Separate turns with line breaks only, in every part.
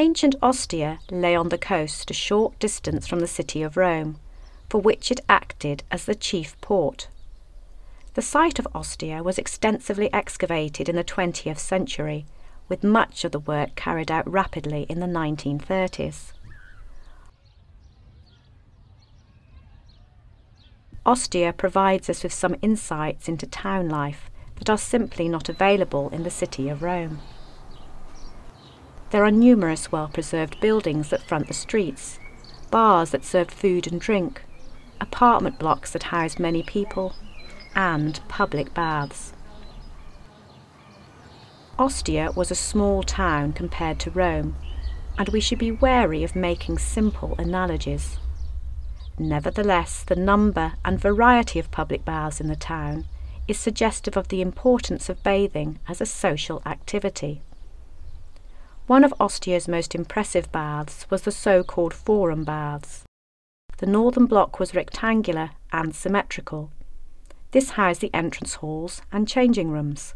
Ancient Ostia lay on the coast a short distance from the city of Rome, for which it acted as the chief port. The site of Ostia was extensively excavated in the 20th century, with much of the work carried out rapidly in the 1930s. Ostia provides us with some insights into town life that are simply not available in the city of Rome. There are numerous well preserved buildings that front the streets, bars that served food and drink, apartment blocks that housed many people, and public baths. Ostia was a small town compared to Rome, and we should be wary of making simple analogies. Nevertheless, the number and variety of public baths in the town is suggestive of the importance of bathing as a social activity. One of Ostia's most impressive baths was the so-called Forum baths. The northern block was rectangular and symmetrical. This housed the entrance halls and changing rooms.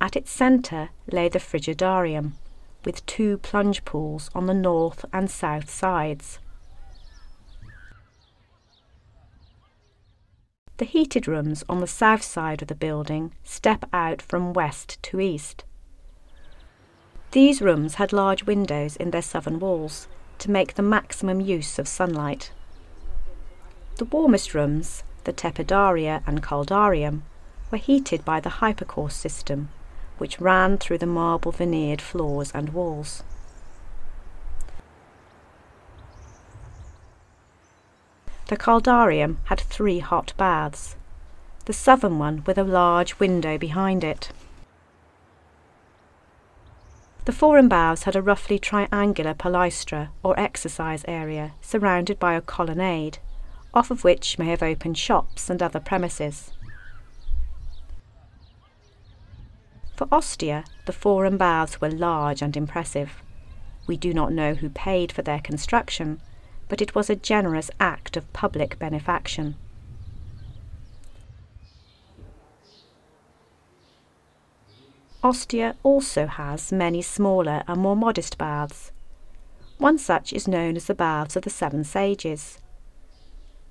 At its centre lay the Frigidarium, with two plunge pools on the north and south sides. The heated rooms on the south side of the building step out from west to east. These rooms had large windows in their southern walls to make the maximum use of sunlight. The warmest rooms, the Tepidaria and Caldarium, were heated by the hypocaust system, which ran through the marble veneered floors and walls. The Caldarium had three hot baths, the southern one with a large window behind it. The forum baths had a roughly triangular palaestra or exercise area surrounded by a colonnade, off of which may have opened shops and other premises. For Ostia, the forum baths were large and impressive. We do not know who paid for their construction, but it was a generous act of public benefaction. Ostia also has many smaller and more modest baths. One such is known as the Baths of the Seven Sages.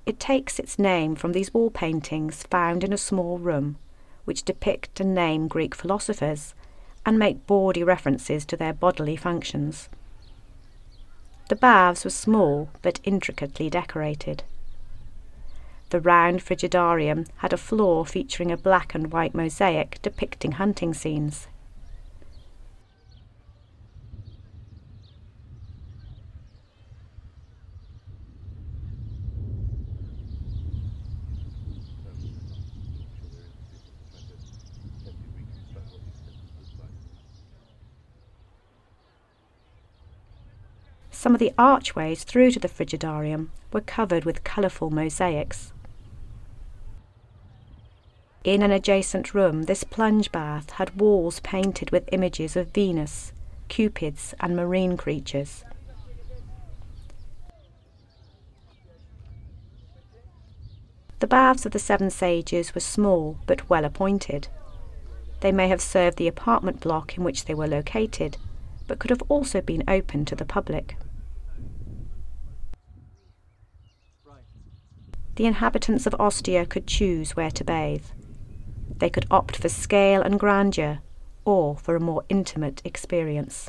It takes its name from these wall paintings found in a small room, which depict and name Greek philosophers and make bawdy references to their bodily functions. The baths were small but intricately decorated. The round frigidarium had a floor featuring a black and white mosaic depicting hunting scenes. Some of the archways through to the frigidarium were covered with colourful mosaics. In an adjacent room, this plunge bath had walls painted with images of Venus, cupids, and marine creatures. The baths of the Seven Sages were small but well appointed. They may have served the apartment block in which they were located, but could have also been open to the public. the inhabitants of Ostia could choose where to bathe. They could opt for scale and grandeur, or for a more intimate experience.